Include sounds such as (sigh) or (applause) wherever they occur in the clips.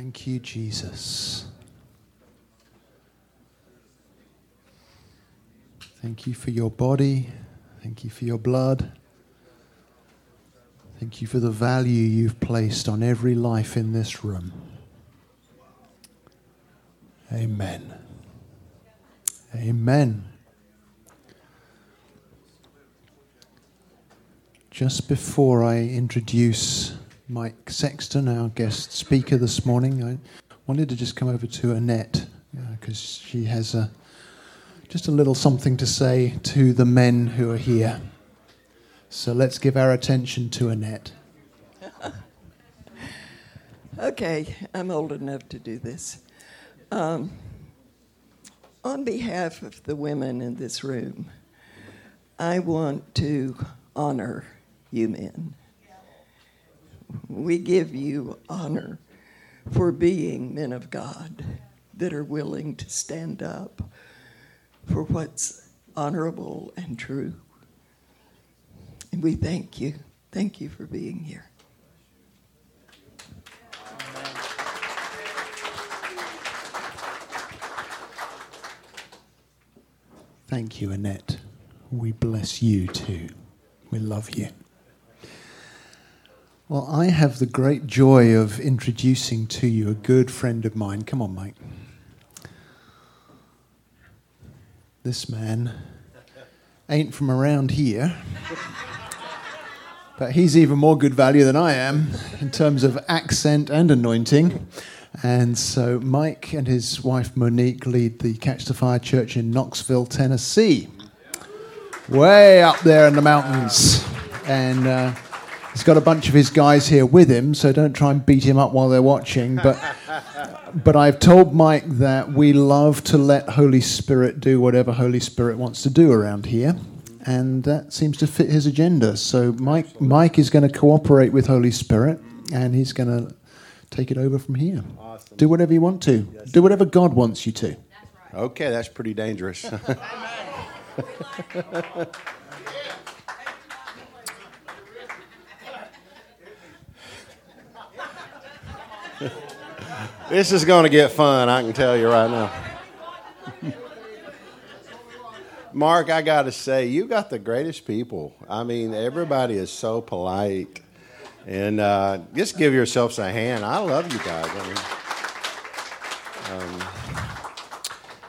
Thank you, Jesus. Thank you for your body. Thank you for your blood. Thank you for the value you've placed on every life in this room. Amen. Amen. Just before I introduce Mike Sexton, our guest speaker this morning, I wanted to just come over to Annette because uh, she has a, just a little something to say to the men who are here. So let's give our attention to Annette. (laughs) okay, I'm old enough to do this. Um, on behalf of the women in this room, I want to honor you men. We give you honor for being men of God that are willing to stand up for what's honorable and true. And we thank you. Thank you for being here. Thank you, Annette. We bless you too. We love you. Well, I have the great joy of introducing to you a good friend of mine. Come on, Mike. This man ain't from around here, but he's even more good value than I am in terms of accent and anointing. And so Mike and his wife Monique lead the Catch the Fire Church in Knoxville, Tennessee, way up there in the mountains. And uh, he's got a bunch of his guys here with him, so don't try and beat him up while they're watching. But, (laughs) but I've told Mike that we love to let Holy Spirit do whatever Holy Spirit wants to do around here. And that seems to fit his agenda. So Mike, Mike is going to cooperate with Holy Spirit, and he's going to take it over from here. Awesome. Do whatever you want to. Yes. Do whatever God wants you to. That's right. Okay, that's pretty dangerous. (laughs) (laughs) this is going to get fun, I can tell you right now. Mark, I got to say, you got the greatest people. I mean, everybody is so polite and uh, just give yourselves a hand. I love you guys. I mean, um,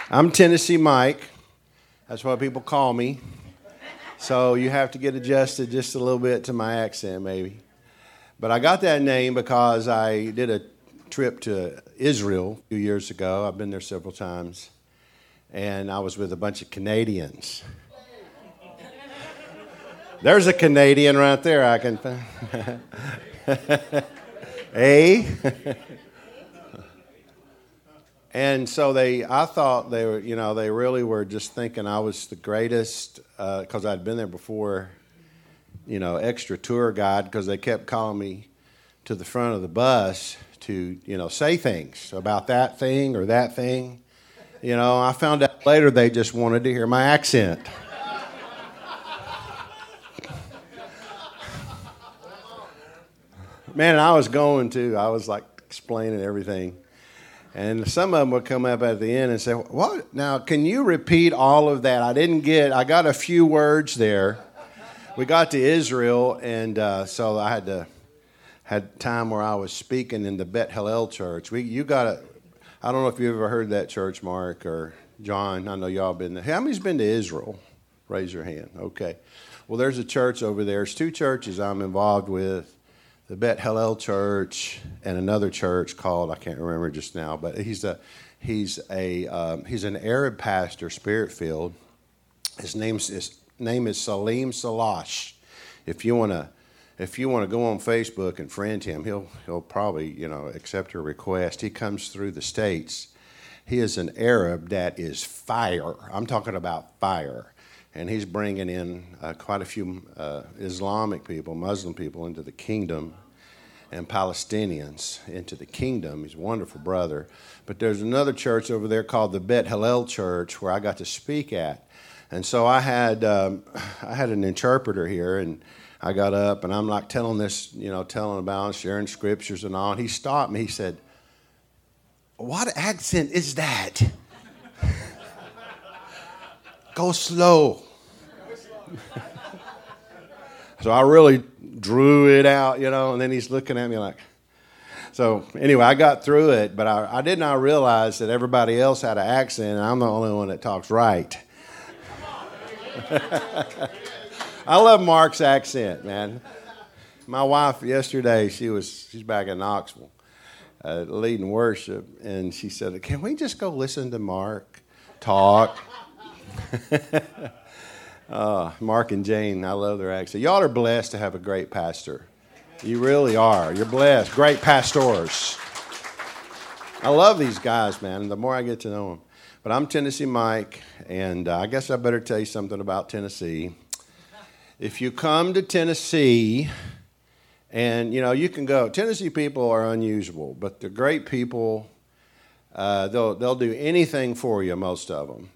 I'm Tennessee Mike. That's what people call me. So you have to get adjusted just a little bit to my accent, maybe. But I got that name because I did a trip to Israel a few years ago. I've been there several times. And I was with a bunch of Canadians. (laughs) There's a Canadian right there. I can. find. A. (laughs) (laughs) and so they, I thought they were, you know, they really were just thinking I was the greatest because uh, I'd been there before, you know, extra tour guide because they kept calling me to the front of the bus to, you know, say things about that thing or that thing. You know, I found out later they just wanted to hear my accent. Man, I was going to. I was like explaining everything. And some of them would come up at the end and say, What? Now, can you repeat all of that? I didn't get, I got a few words there. We got to Israel, and uh, so I had to, had time where I was speaking in the Bet Hallel church. We, you got to, I don't know if you ever heard that church, Mark or John. I know y'all been there. How many's been to Israel? Raise your hand. Okay. Well, there's a church over there. There's two churches I'm involved with the Bet Hallel Church and another church called I can't remember just now, but he's a he's a um, he's an Arab pastor, spirit filled. His name's his name is Salim Salash. If you want to if you want to go on Facebook and friend him, he'll he'll probably you know accept your request. He comes through the states. He is an Arab that is fire. I'm talking about fire and he's bringing in uh, quite a few uh, Islamic people, Muslim people into the kingdom, and Palestinians into the kingdom. He's a wonderful brother. But there's another church over there called the Bet Hallel Church where I got to speak at, and so I had um, (sighs) I had an interpreter here, and I got up and I'm like telling this, you know, telling about sharing scriptures and all. And he stopped me. He said, What accent is that? (laughs) Go slow. (laughs) so I really drew it out, you know, and then he's looking at me like, so anyway, I got through it, but I, I did not realize that everybody else had an accent, and I'm the only one that talks right. (laughs) I love Mark's accent, man. My wife yesterday, she was she's back in Knoxville, uh, leading worship, and she said, "Can we just go listen to Mark talk?" (laughs) uh, Mark and Jane, I love their accent. Y'all are blessed to have a great pastor. You really are. You're blessed. Great pastors. I love these guys, man. The more I get to know them. But I'm Tennessee Mike, and uh, I guess I better tell you something about Tennessee. If you come to Tennessee, and you know, you can go. Tennessee people are unusual, but they're great people. Uh, they'll they'll do anything for you, most of them.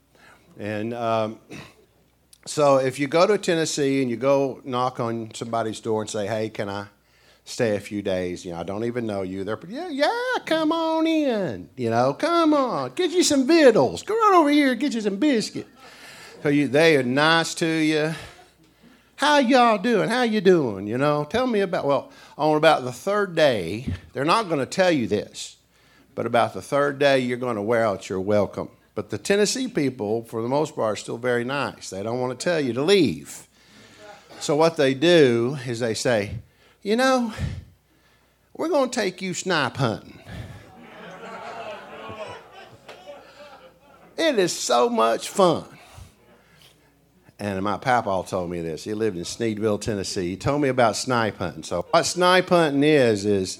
And um, so, if you go to Tennessee and you go knock on somebody's door and say, "Hey, can I stay a few days. You know, I don't even know you. They're yeah, yeah, come on in. You know, come on, get you some victuals. Go right over here, get you some biscuit. So you, they are nice to you. How y'all doing? How you doing? You know, tell me about. Well, on about the third day, they're not going to tell you this, but about the third day, you're going to wear out your welcome. But the Tennessee people, for the most part, are still very nice. They don't want to tell you to leave. So what they do is they say, you know, we're going to take you snipe hunting. it is so much fun. And my papa told me this. He lived in Sneedville, Tennessee. He told me about snipe hunting. So, what snipe hunting is, is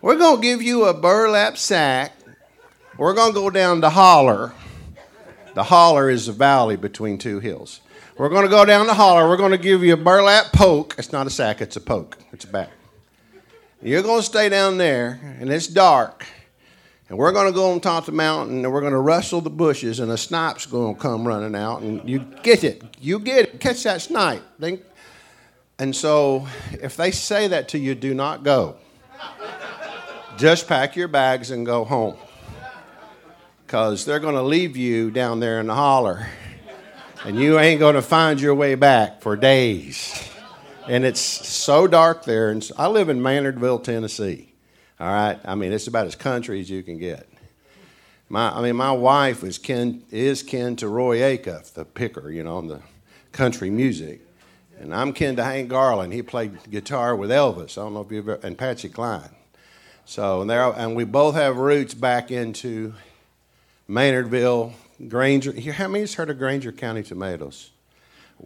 we're going to give you a burlap sack. We're going to go down the holler. The holler is a valley between two hills. We're going to go down the holler. We're going to give you a burlap poke. It's not a sack, it's a poke. It's a bat. You're going to stay down there, and it's dark. And we're going to go on top of the mountain, and we're going to rustle the bushes, and a snipe's going to come running out, and you get it. You get it. Catch that snipe. And so, if they say that to you, do not go. Just pack your bags and go home. Because they're going to leave you down there in the holler and you ain't going to find your way back for days. And it's so dark there. And I live in Maynardville, Tennessee. All right, I mean it's about as country as you can get. My, I mean, my wife is kin is kin to Roy Acuff, the picker, you know, on the country music, and I'm kin to Hank Garland. He played guitar with Elvis. I don't know if you've ever, and Patsy Cline. So and there, and we both have roots back into Maynardville, Granger. How many's heard of Granger County tomatoes?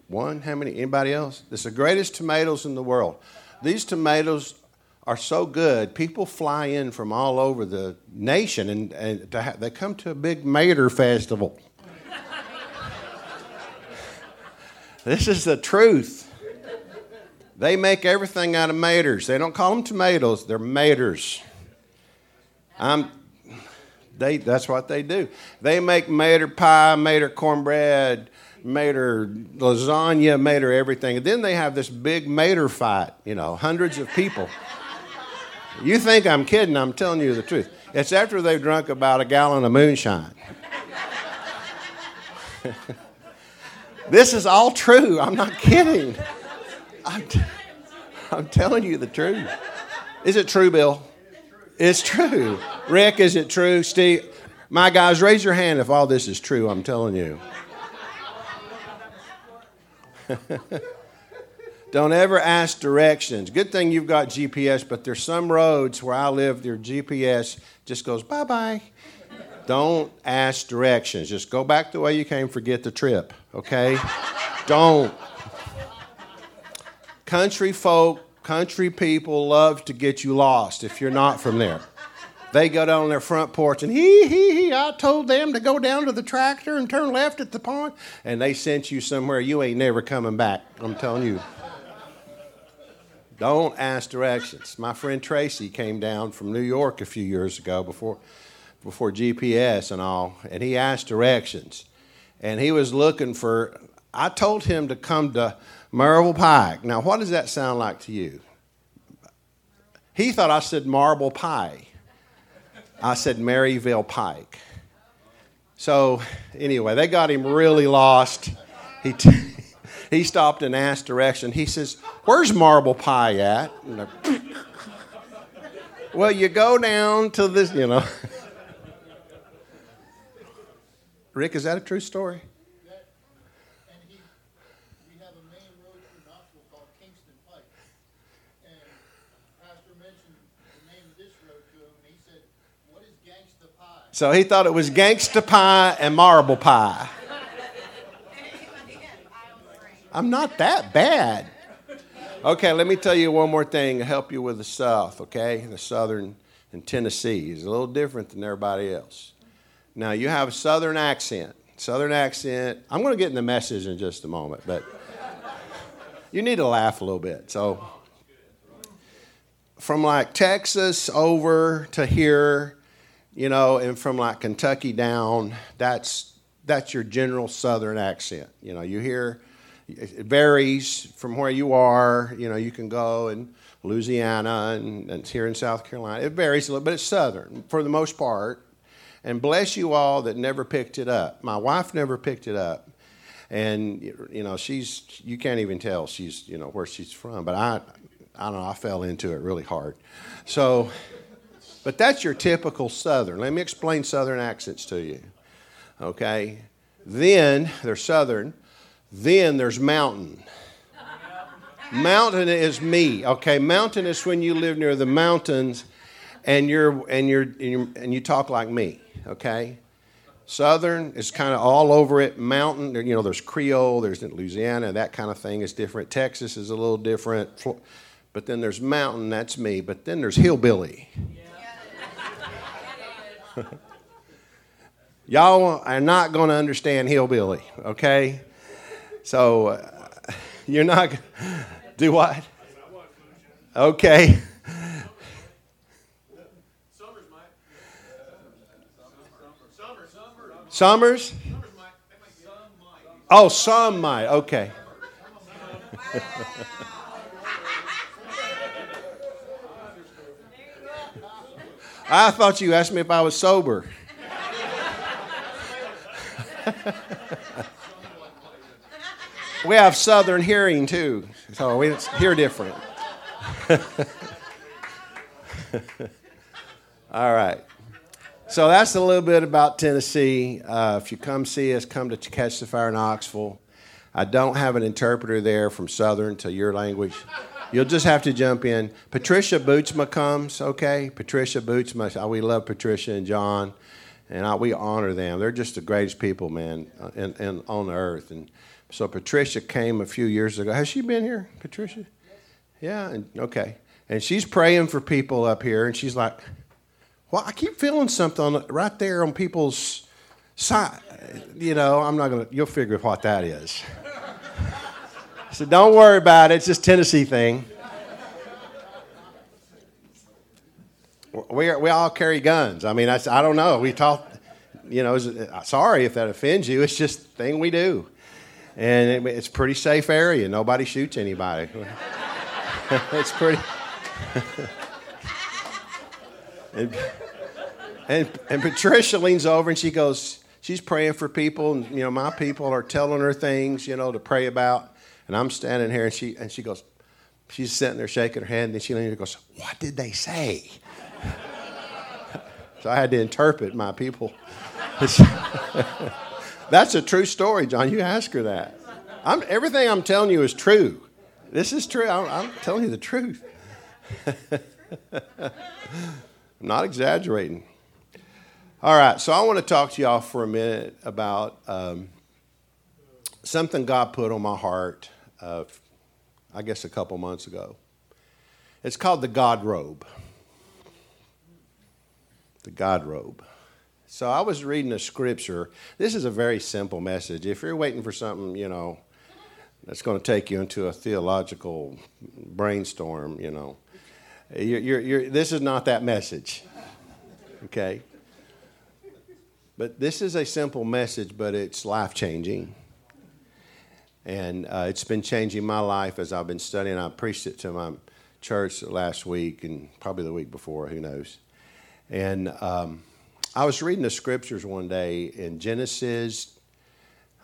One? How many? Anybody else? It's the greatest tomatoes in the world. These tomatoes are so good, people fly in from all over the nation and, and ha- they come to a big Mater festival. (laughs) this is the truth. They make everything out of maters. They don't call them tomatoes, they're maters. I'm, they, that's what they do. They make mater pie, mater cornbread, mater lasagna, mater everything. And then they have this big mater fight, you know, hundreds of people. You think I'm kidding, I'm telling you the truth. It's after they've drunk about a gallon of moonshine. (laughs) this is all true. I'm not kidding. I'm, t- I'm telling you the truth. Is it true, Bill? It's true. Rick, is it true? Steve, my guys, raise your hand if all this is true. I'm telling you. (laughs) Don't ever ask directions. Good thing you've got GPS, but there's some roads where I live, their GPS just goes bye bye. Don't ask directions. Just go back the way you came, forget the trip, okay? Don't. Country folk Country people love to get you lost if you're not from there. They go down on their front porch and hee hee hee. I told them to go down to the tractor and turn left at the pond, and they sent you somewhere you ain't never coming back. I'm telling you. Don't ask directions. My friend Tracy came down from New York a few years ago before, before GPS and all, and he asked directions. And he was looking for, I told him to come to Marble Pike. Now, what does that sound like to you? He thought I said marble pie. I said Maryville Pike. So, anyway, they got him really lost. He, t- he stopped and asked direction. He says, Where's Marble Pie at? well, you go down to this, you know. Rick, is that a true story? So he thought it was gangsta pie and marble pie. I'm not that bad. Okay, let me tell you one more thing to help you with the South, okay? The Southern and Tennessee is a little different than everybody else. Now, you have a Southern accent. Southern accent. I'm going to get in the message in just a moment, but (laughs) you need to laugh a little bit. So, from like Texas over to here, you know, and from like Kentucky down, that's that's your general Southern accent. You know, you hear it varies from where you are. You know, you can go in Louisiana and, and here in South Carolina. It varies a little, but it's Southern for the most part. And bless you all that never picked it up. My wife never picked it up, and you know she's you can't even tell she's you know where she's from. But I I don't know I fell into it really hard. So but that's your typical Southern. Let me explain Southern accents to you. Okay? Then they're Southern. Then there's mountain. Mountain is me. Okay, mountain is when you live near the mountains and you're and you're and, you're, and you talk like me. Okay, Southern is kind of all over it. Mountain, you know, there's Creole, there's Louisiana, that kind of thing is different. Texas is a little different. But then there's mountain, that's me. But then there's hillbilly. (laughs) Y'all are not going to understand hillbilly, okay? So uh, (laughs) you're not do what? Okay. Summers? Oh, some might. Okay. I thought you asked me if I was sober. (laughs) we have southern hearing too, so we hear different. (laughs) All right. So that's a little bit about Tennessee. Uh, if you come see us, come to Catch the Fire in Knoxville. I don't have an interpreter there from Southern to your language. You'll just have to jump in. Patricia Bootsma comes, okay? Patricia Bootsma. We love Patricia and John, and I, we honor them. They're just the greatest people, man, in, in, on earth. And so Patricia came a few years ago. Has she been here, Patricia? Yeah, and, okay. And she's praying for people up here, and she's like, well, I keep feeling something right there on people's side. You know, I'm not going to, you'll figure what that is. (laughs) So don't worry about it. It's just Tennessee thing. We, are, we all carry guns. I mean, I, I don't know. We talk, you know, uh, sorry if that offends you. It's just thing we do. And it, it's pretty safe area. Nobody shoots anybody. (laughs) it's pretty. (laughs) and, and, and Patricia leans over and she goes, she's praying for people. And, you know, my people are telling her things, you know, to pray about. And I'm standing here, and she and she goes, she's sitting there shaking her head, and then she leans and goes, "What did they say?" (laughs) so I had to interpret my people. That's a true story, John. You ask her that. I'm, everything I'm telling you is true. This is true. I'm, I'm telling you the truth. (laughs) I'm not exaggerating. All right, so I want to talk to y'all for a minute about um, something God put on my heart uh, I guess a couple months ago. It's called the God robe. The God robe. So I was reading a scripture. This is a very simple message. If you're waiting for something, you know, that's going to take you into a theological brainstorm, you know, you're, you're, you're, this is not that message. Okay? But this is a simple message, but it's life changing. And uh, it's been changing my life as I've been studying. I preached it to my church last week and probably the week before, who knows. And um, I was reading the scriptures one day in Genesis.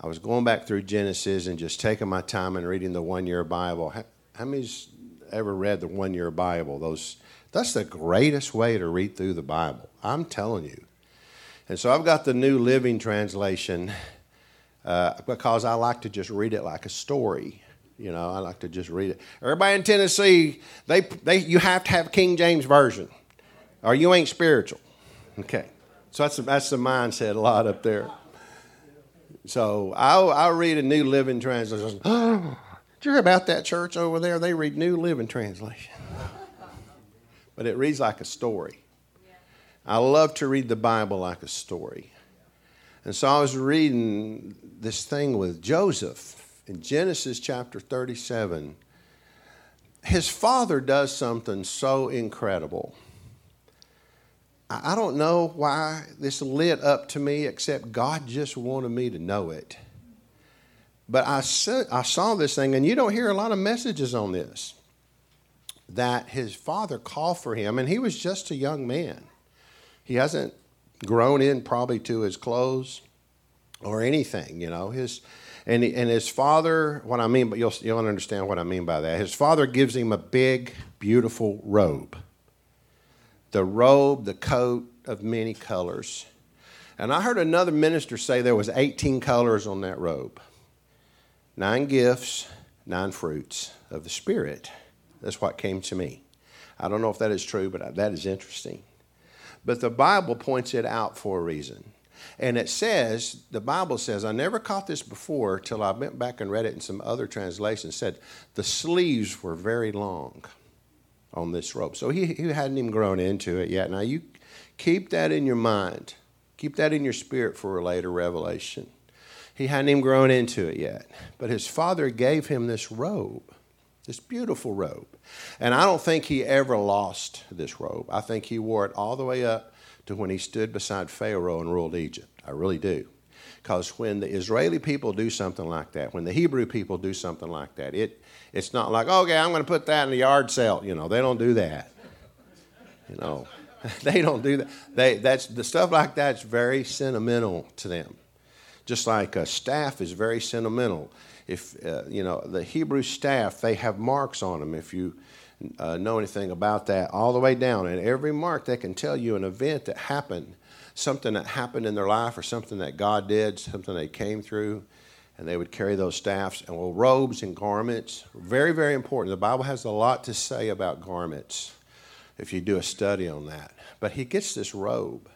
I was going back through Genesis and just taking my time and reading the one year Bible. How, how many's ever read the one year Bible? Those that's the greatest way to read through the Bible. I'm telling you. And so I've got the New Living Translation uh, because I like to just read it like a story. You know, I like to just read it. Everybody in Tennessee, they, they, you have to have King James Version or you ain't spiritual. Okay. So that's, that's the mindset a lot up there. So I'll, I'll read a New Living Translation. Oh, (gasps) did you hear about that church over there? They read New Living Translation. But it reads like a story. I love to read the Bible like a story. And so I was reading this thing with Joseph in Genesis chapter 37. His father does something so incredible. I don't know why this lit up to me, except God just wanted me to know it. But I, I saw this thing, and you don't hear a lot of messages on this that his father called for him, and he was just a young man. He hasn't grown in probably to his clothes or anything, you know. His and and his father, what I mean, but you'll you'll understand what I mean by that. His father gives him a big, beautiful robe. The robe, the coat of many colors. And I heard another minister say there was 18 colors on that robe. Nine gifts, nine fruits of the Spirit. That's what came to me. I don't know if that is true, but that is interesting. But the Bible points it out for a reason. And it says, the Bible says, I never caught this before till I went back and read it in some other translations, said the sleeves were very long on this robe. So he, he hadn't even grown into it yet. Now you keep that in your mind. Keep that in your spirit for a later revelation. He hadn't even grown into it yet. But his father gave him this robe, this beautiful robe. And I don't think he ever lost this robe. I think he wore it all the way up to when he stood beside Pharaoh and ruled Egypt. I really do. Because when the Israeli people do something like that, when the Hebrew people do something like that, it, it's not like, okay, I'm going to put that in the yard sale. You know, they don't do that. You know, (laughs) they don't do that. They, that's, the stuff like that's very sentimental to them. Just like a staff is very sentimental. If, uh, you know, the Hebrew staff, they have marks on them. If you uh, know anything about that, all the way down. And every mark, they can tell you an event that happened, something that happened in their life, or something that God did, something they came through. And they would carry those staffs. And well, robes and garments, very, very important. The Bible has a lot to say about garments if you do a study on that. But he gets this robe.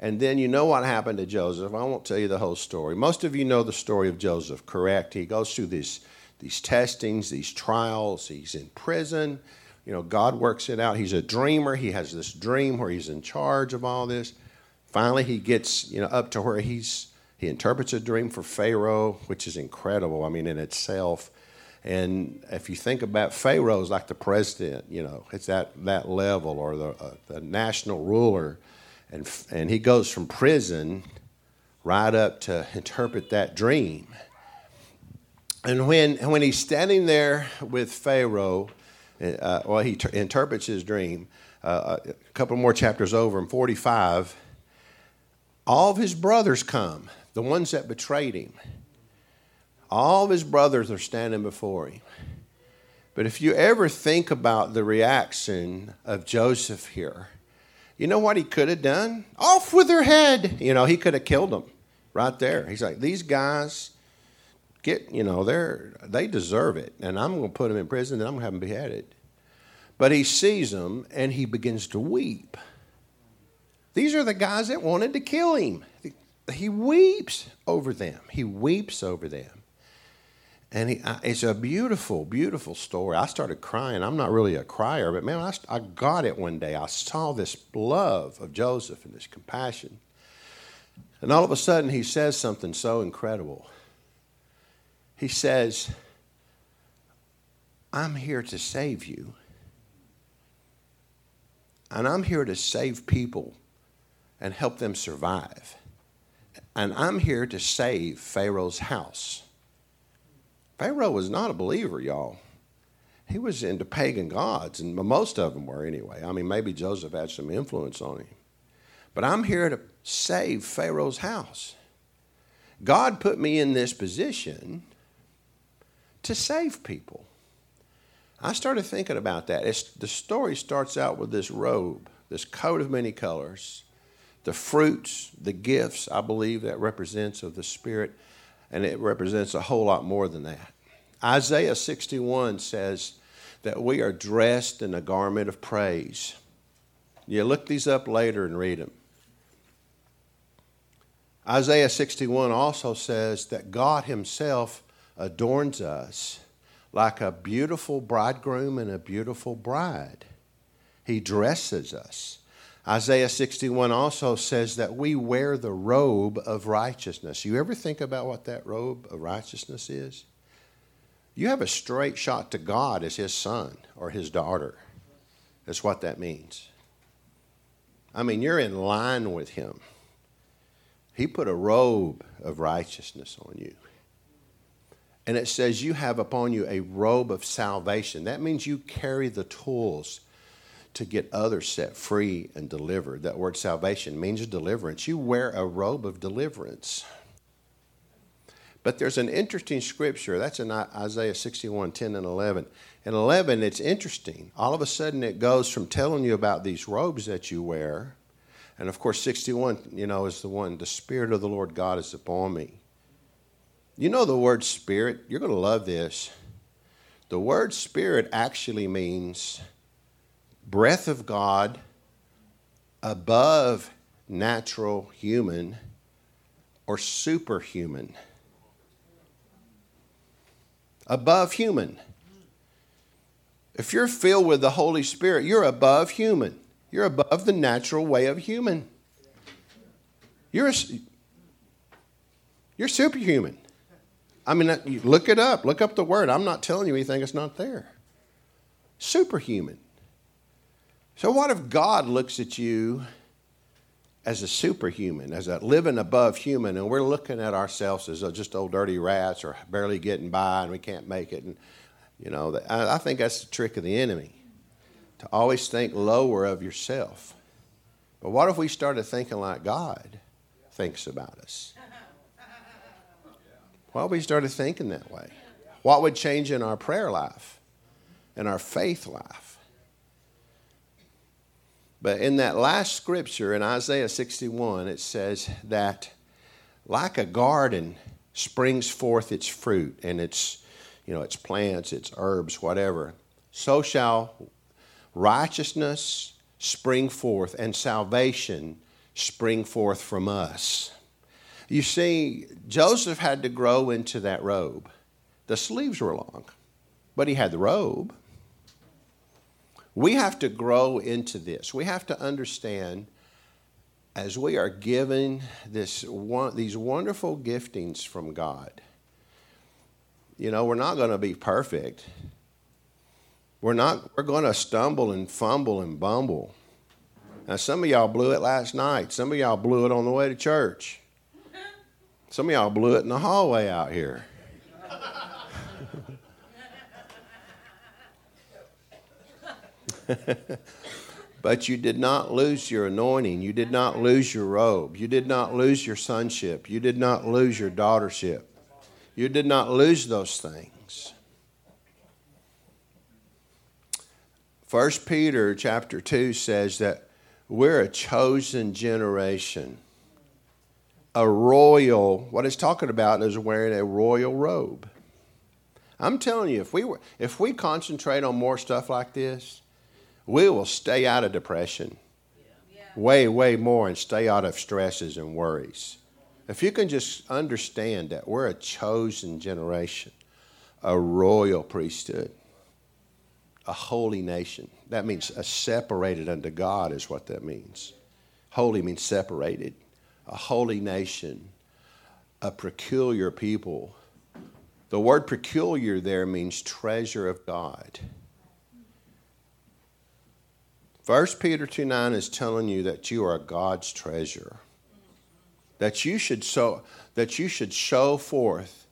And then you know what happened to Joseph. I won't tell you the whole story. Most of you know the story of Joseph, correct? He goes through this these testings, these trials. He's in prison. You know, God works it out. He's a dreamer. He has this dream where he's in charge of all this. Finally, he gets, you know, up to where he's he interprets a dream for Pharaoh, which is incredible. I mean, in itself. And if you think about Pharaoh as like the president, you know, it's that, that level or the, uh, the national ruler. And, and he goes from prison right up to interpret that dream. And when, when he's standing there with Pharaoh, uh, well, he ter- interprets his dream. Uh, a couple more chapters over in 45, all of his brothers come, the ones that betrayed him. All of his brothers are standing before him. But if you ever think about the reaction of Joseph here, you know what he could have done? Off with their head. You know, he could have killed them right there. He's like, these guys get, you know, they're, they deserve it. And I'm going to put them in prison and I'm going to have them beheaded. But he sees them and he begins to weep. These are the guys that wanted to kill him. He weeps over them. He weeps over them. And he, it's a beautiful, beautiful story. I started crying. I'm not really a crier, but man, I, I got it one day. I saw this love of Joseph and this compassion. And all of a sudden, he says something so incredible he says, I'm here to save you. And I'm here to save people and help them survive. And I'm here to save Pharaoh's house. Pharaoh was not a believer, y'all. He was into pagan gods, and most of them were anyway. I mean, maybe Joseph had some influence on him. but I'm here to save Pharaoh's house. God put me in this position to save people. I started thinking about that. It's, the story starts out with this robe, this coat of many colors, the fruits, the gifts, I believe that represents of the Spirit, and it represents a whole lot more than that. Isaiah 61 says that we are dressed in a garment of praise. You look these up later and read them. Isaiah 61 also says that God Himself adorns us like a beautiful bridegroom and a beautiful bride. He dresses us. Isaiah 61 also says that we wear the robe of righteousness. You ever think about what that robe of righteousness is? You have a straight shot to God as His son or His daughter. That's what that means. I mean, you're in line with Him. He put a robe of righteousness on you. And it says you have upon you a robe of salvation. That means you carry the tools to get others set free and delivered. That word salvation means deliverance. You wear a robe of deliverance. But there's an interesting scripture. That's in Isaiah 61 10 and 11. In 11, it's interesting. All of a sudden, it goes from telling you about these robes that you wear and of course, 61, you know, is the one, the Spirit of the Lord God is upon me. You know the word Spirit? You're going to love this. The word Spirit actually means breath of God above natural human or superhuman. Above human. If you're filled with the Holy Spirit, you're above human. You're above the natural way of human. You're, a, you're superhuman. I mean, uh, look it up. Look up the word. I'm not telling you anything that's not there. Superhuman. So, what if God looks at you as a superhuman, as a living above human, and we're looking at ourselves as uh, just old dirty rats or barely getting by and we can't make it? And, you know, I think that's the trick of the enemy to always think lower of yourself. But what if we started thinking like God thinks about us? What if we started thinking that way? What would change in our prayer life, in our faith life? But in that last scripture in Isaiah 61, it says that like a garden springs forth its fruit and its, you know, its plants, its herbs, whatever, so shall righteousness spring forth and salvation spring forth from us. You see, Joseph had to grow into that robe. The sleeves were long, but he had the robe. We have to grow into this. We have to understand as we are given this one, these wonderful giftings from God. You know, we're not going to be perfect. We're not we're going to stumble and fumble and bumble. Now some of y'all blew it last night. Some of y'all blew it on the way to church. Some of y'all blew it in the hallway out here. (laughs) but you did not lose your anointing. You did not lose your robe. You did not lose your sonship. You did not lose your daughtership. You did not lose those things. First Peter chapter 2 says that we're a chosen generation. A royal, what it's talking about is wearing a royal robe. I'm telling you, if we, were, if we concentrate on more stuff like this, we will stay out of depression way, way more and stay out of stresses and worries. If you can just understand that we're a chosen generation, a royal priesthood a holy nation. That means a separated unto God, is what that means. Holy means separated. A holy nation, a peculiar people. The word peculiar there means treasure of God. 1 Peter 2 9 is telling you that you are God's treasure. That you should so that you should show forth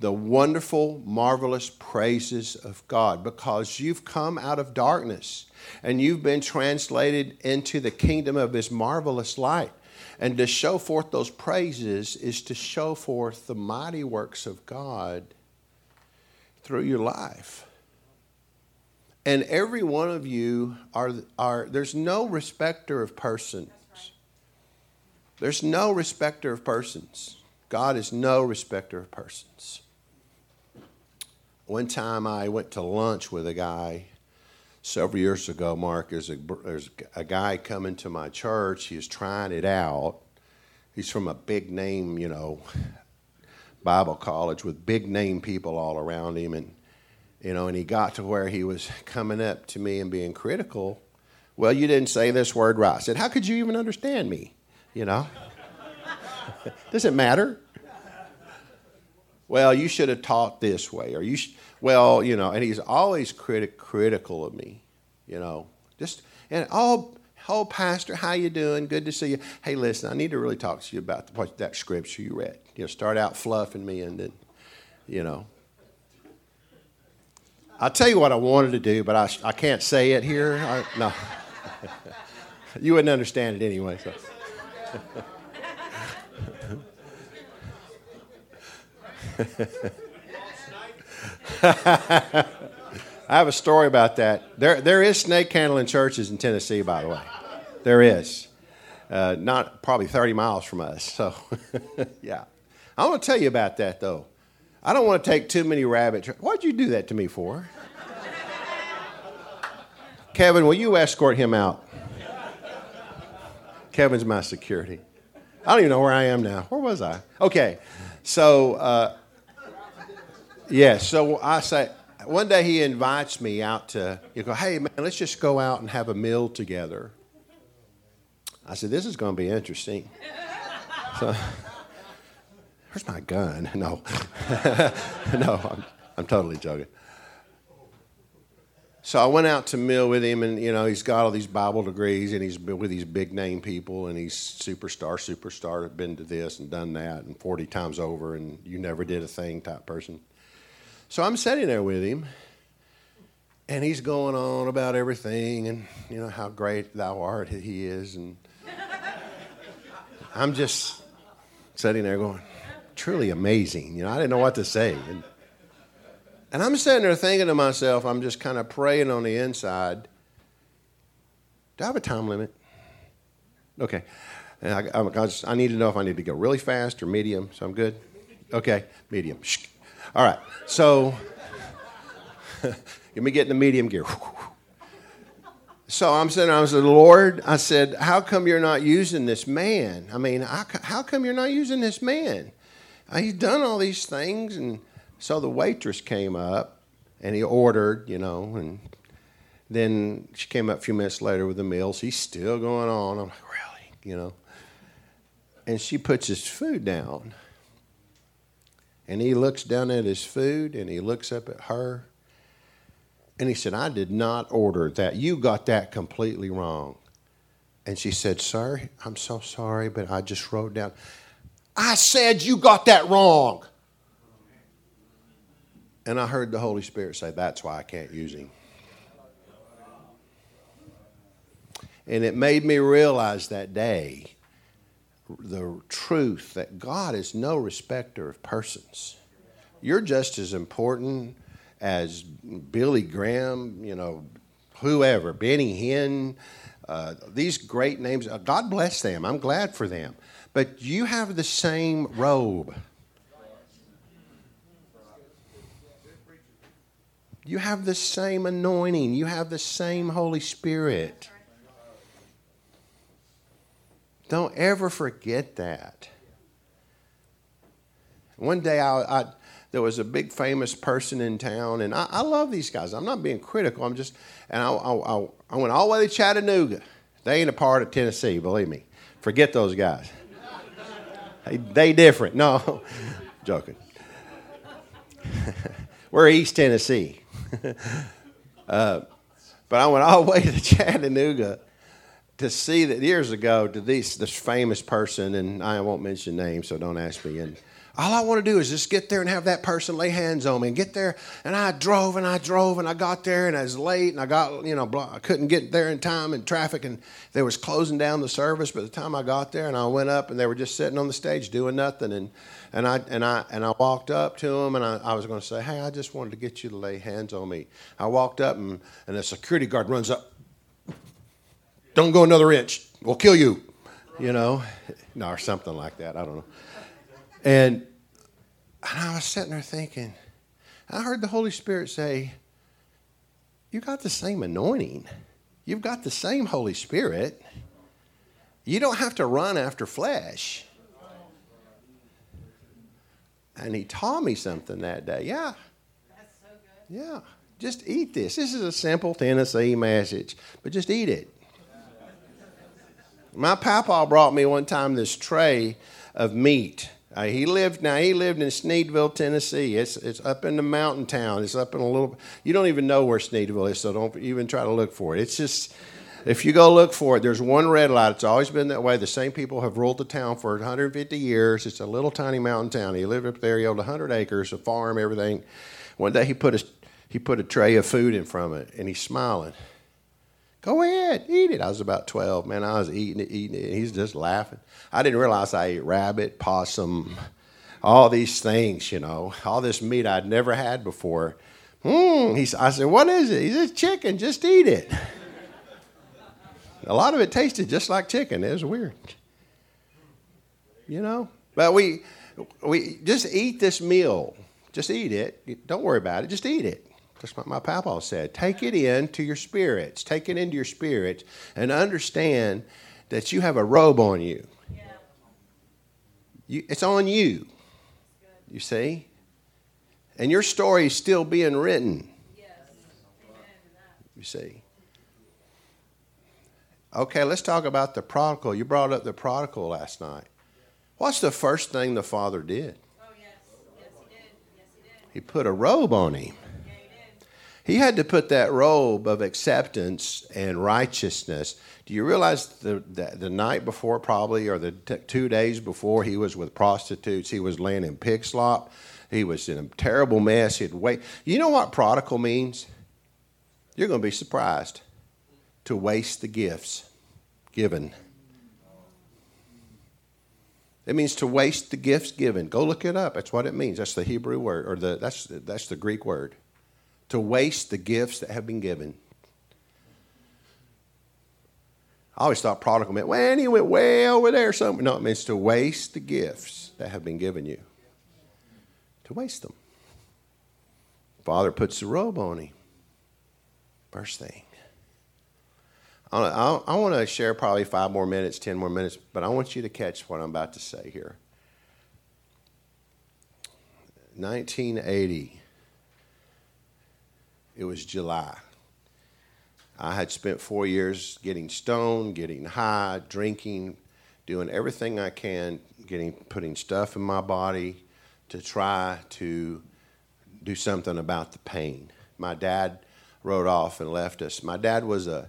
the wonderful, marvelous praises of God because you've come out of darkness and you've been translated into the kingdom of His marvelous light. And to show forth those praises is to show forth the mighty works of God through your life. And every one of you are, are there's no respecter of persons. There's no respecter of persons. God is no respecter of persons. One time I went to lunch with a guy several years ago, Mark. There's a, there's a guy coming to my church. He's trying it out. He's from a big name, you know, Bible college with big name people all around him. And, you know, and he got to where he was coming up to me and being critical. Well, you didn't say this word right. I said, How could you even understand me? You know? (laughs) Does it matter? Well, you should have taught this way, or you, sh- well, you know, and he's always critic critical of me, you know, just and oh, oh, pastor, how you doing? Good to see you. Hey, listen, I need to really talk to you about what that scripture you read. You know, start out fluffing me, and then, you know. I'll tell you what I wanted to do, but I, I can't say it here. I, no, (laughs) you wouldn't understand it anyway. So. (laughs) I have a story about that. There, there is snake handling churches in Tennessee, by the way. There is. Uh, not probably 30 miles from us. So, (laughs) yeah. I want to tell you about that, though. I don't want to take too many rabbit trails. What'd you do that to me for? Kevin, will you escort him out? Kevin's my security. I don't even know where I am now. Where was I? Okay. So, uh, yeah, so I say, one day he invites me out to, you go, hey, man, let's just go out and have a meal together. I said, this is going to be interesting. So, (laughs) where's my gun? (laughs) No. (laughs) no, I'm, I'm totally joking. So I went out to meal with him, and you know he's got all these Bible degrees, and he's been with these big name people, and he's superstar, superstar, been to this and done that, and forty times over, and you never did a thing type person. So I'm sitting there with him, and he's going on about everything and, you know, how great thou art he is. And I'm just sitting there going, truly amazing. You know, I didn't know what to say. And, and I'm sitting there thinking to myself, I'm just kind of praying on the inside. Do I have a time limit? Okay. And I, I, just, I need to know if I need to go really fast or medium, so I'm good? Okay, medium. All right. So, (laughs) let me get in the medium gear. So I'm saying, I said, Lord, I said, how come you're not using this man? I mean, how come you're not using this man? He's done all these things. And so the waitress came up and he ordered, you know, and then she came up a few minutes later with the meals. He's still going on. I'm like, really? You know? And she puts his food down. And he looks down at his food and he looks up at her. And he said, I did not order that. You got that completely wrong. And she said, Sir, I'm so sorry, but I just wrote down. I said you got that wrong. And I heard the Holy Spirit say, That's why I can't use him. And it made me realize that day the truth that God is no respecter of persons. You're just as important as Billy Graham, you know, whoever, Benny Hinn, uh, these great names. Uh, God bless them. I'm glad for them. But you have the same robe. You have the same anointing. You have the same Holy Spirit. Don't ever forget that. One day I, I, there was a big famous person in town, and I, I, love these guys. I'm not being critical. I'm just, and I, I, I went all the way to Chattanooga. They ain't a part of Tennessee, believe me. Forget those guys. They, different. No, (laughs) joking. (laughs) We're East Tennessee. (laughs) uh, but I went all the way to Chattanooga to see that years ago to this this famous person, and I won't mention names, so don't ask me. And all I want to do is just get there and have that person lay hands on me and get there. And I drove and I drove and I got there and I was late and I got, you know, I couldn't get there in time and traffic and they was closing down the service by the time I got there and I went up and they were just sitting on the stage doing nothing and and I and I and I walked up to them and I, I was going to say, hey, I just wanted to get you to lay hands on me. I walked up and and a security guard runs up. Don't go another inch. We'll kill you. You know, no, (laughs) or something like that. I don't know. And, and I was sitting there thinking, I heard the Holy Spirit say, You got the same anointing. You've got the same Holy Spirit. You don't have to run after flesh. And he taught me something that day. Yeah. Yeah. Just eat this. This is a simple Tennessee message, but just eat it. My papa brought me one time this tray of meat. Uh, he lived now. He lived in Sneedville, Tennessee. It's it's up in the mountain town. It's up in a little. You don't even know where Sneedville is, so don't even try to look for it. It's just if you go look for it, there's one red light. It's always been that way. The same people have ruled the town for 150 years. It's a little tiny mountain town. He lived up there. He owned 100 acres, a farm, everything. One day he put a he put a tray of food in front of it, and he's smiling. Go ahead, eat it. I was about 12, man. I was eating it, eating it. And he's just laughing. I didn't realize I ate rabbit, possum, all these things, you know, all this meat I'd never had before. Hmm. I said, What is it? He said, Chicken, just eat it. A lot of it tasted just like chicken. It was weird. You know? But we, we just eat this meal. Just eat it. Don't worry about it. Just eat it. That's what my papa said. Take it into your spirits. Take it into your spirits and understand that you have a robe on you. Yeah. you it's on you. You see? And your story is still being written. Yes. You see? Okay, let's talk about the prodigal. You brought up the prodigal last night. What's the first thing the father did? Oh, yes. Yes, he did. Yes, he did. He put a robe on him. He had to put that robe of acceptance and righteousness. Do you realize the, the, the night before, probably, or the t- two days before, he was with prostitutes? He was laying in pig slop. He was in a terrible mess. He'd wait. You know what prodigal means? You're going to be surprised to waste the gifts given. It means to waste the gifts given. Go look it up. That's what it means. That's the Hebrew word, or the that's that's the Greek word to waste the gifts that have been given. I always thought prodigal meant, well, he went way over there. Something. No, it means to waste the gifts that have been given you. To waste them. Father puts the robe on him. First thing. I, I want to share probably five more minutes, ten more minutes, but I want you to catch what I'm about to say here. 1980. It was July. I had spent four years getting stoned, getting high, drinking, doing everything I can, getting putting stuff in my body to try to do something about the pain. My dad rode off and left us. My dad was a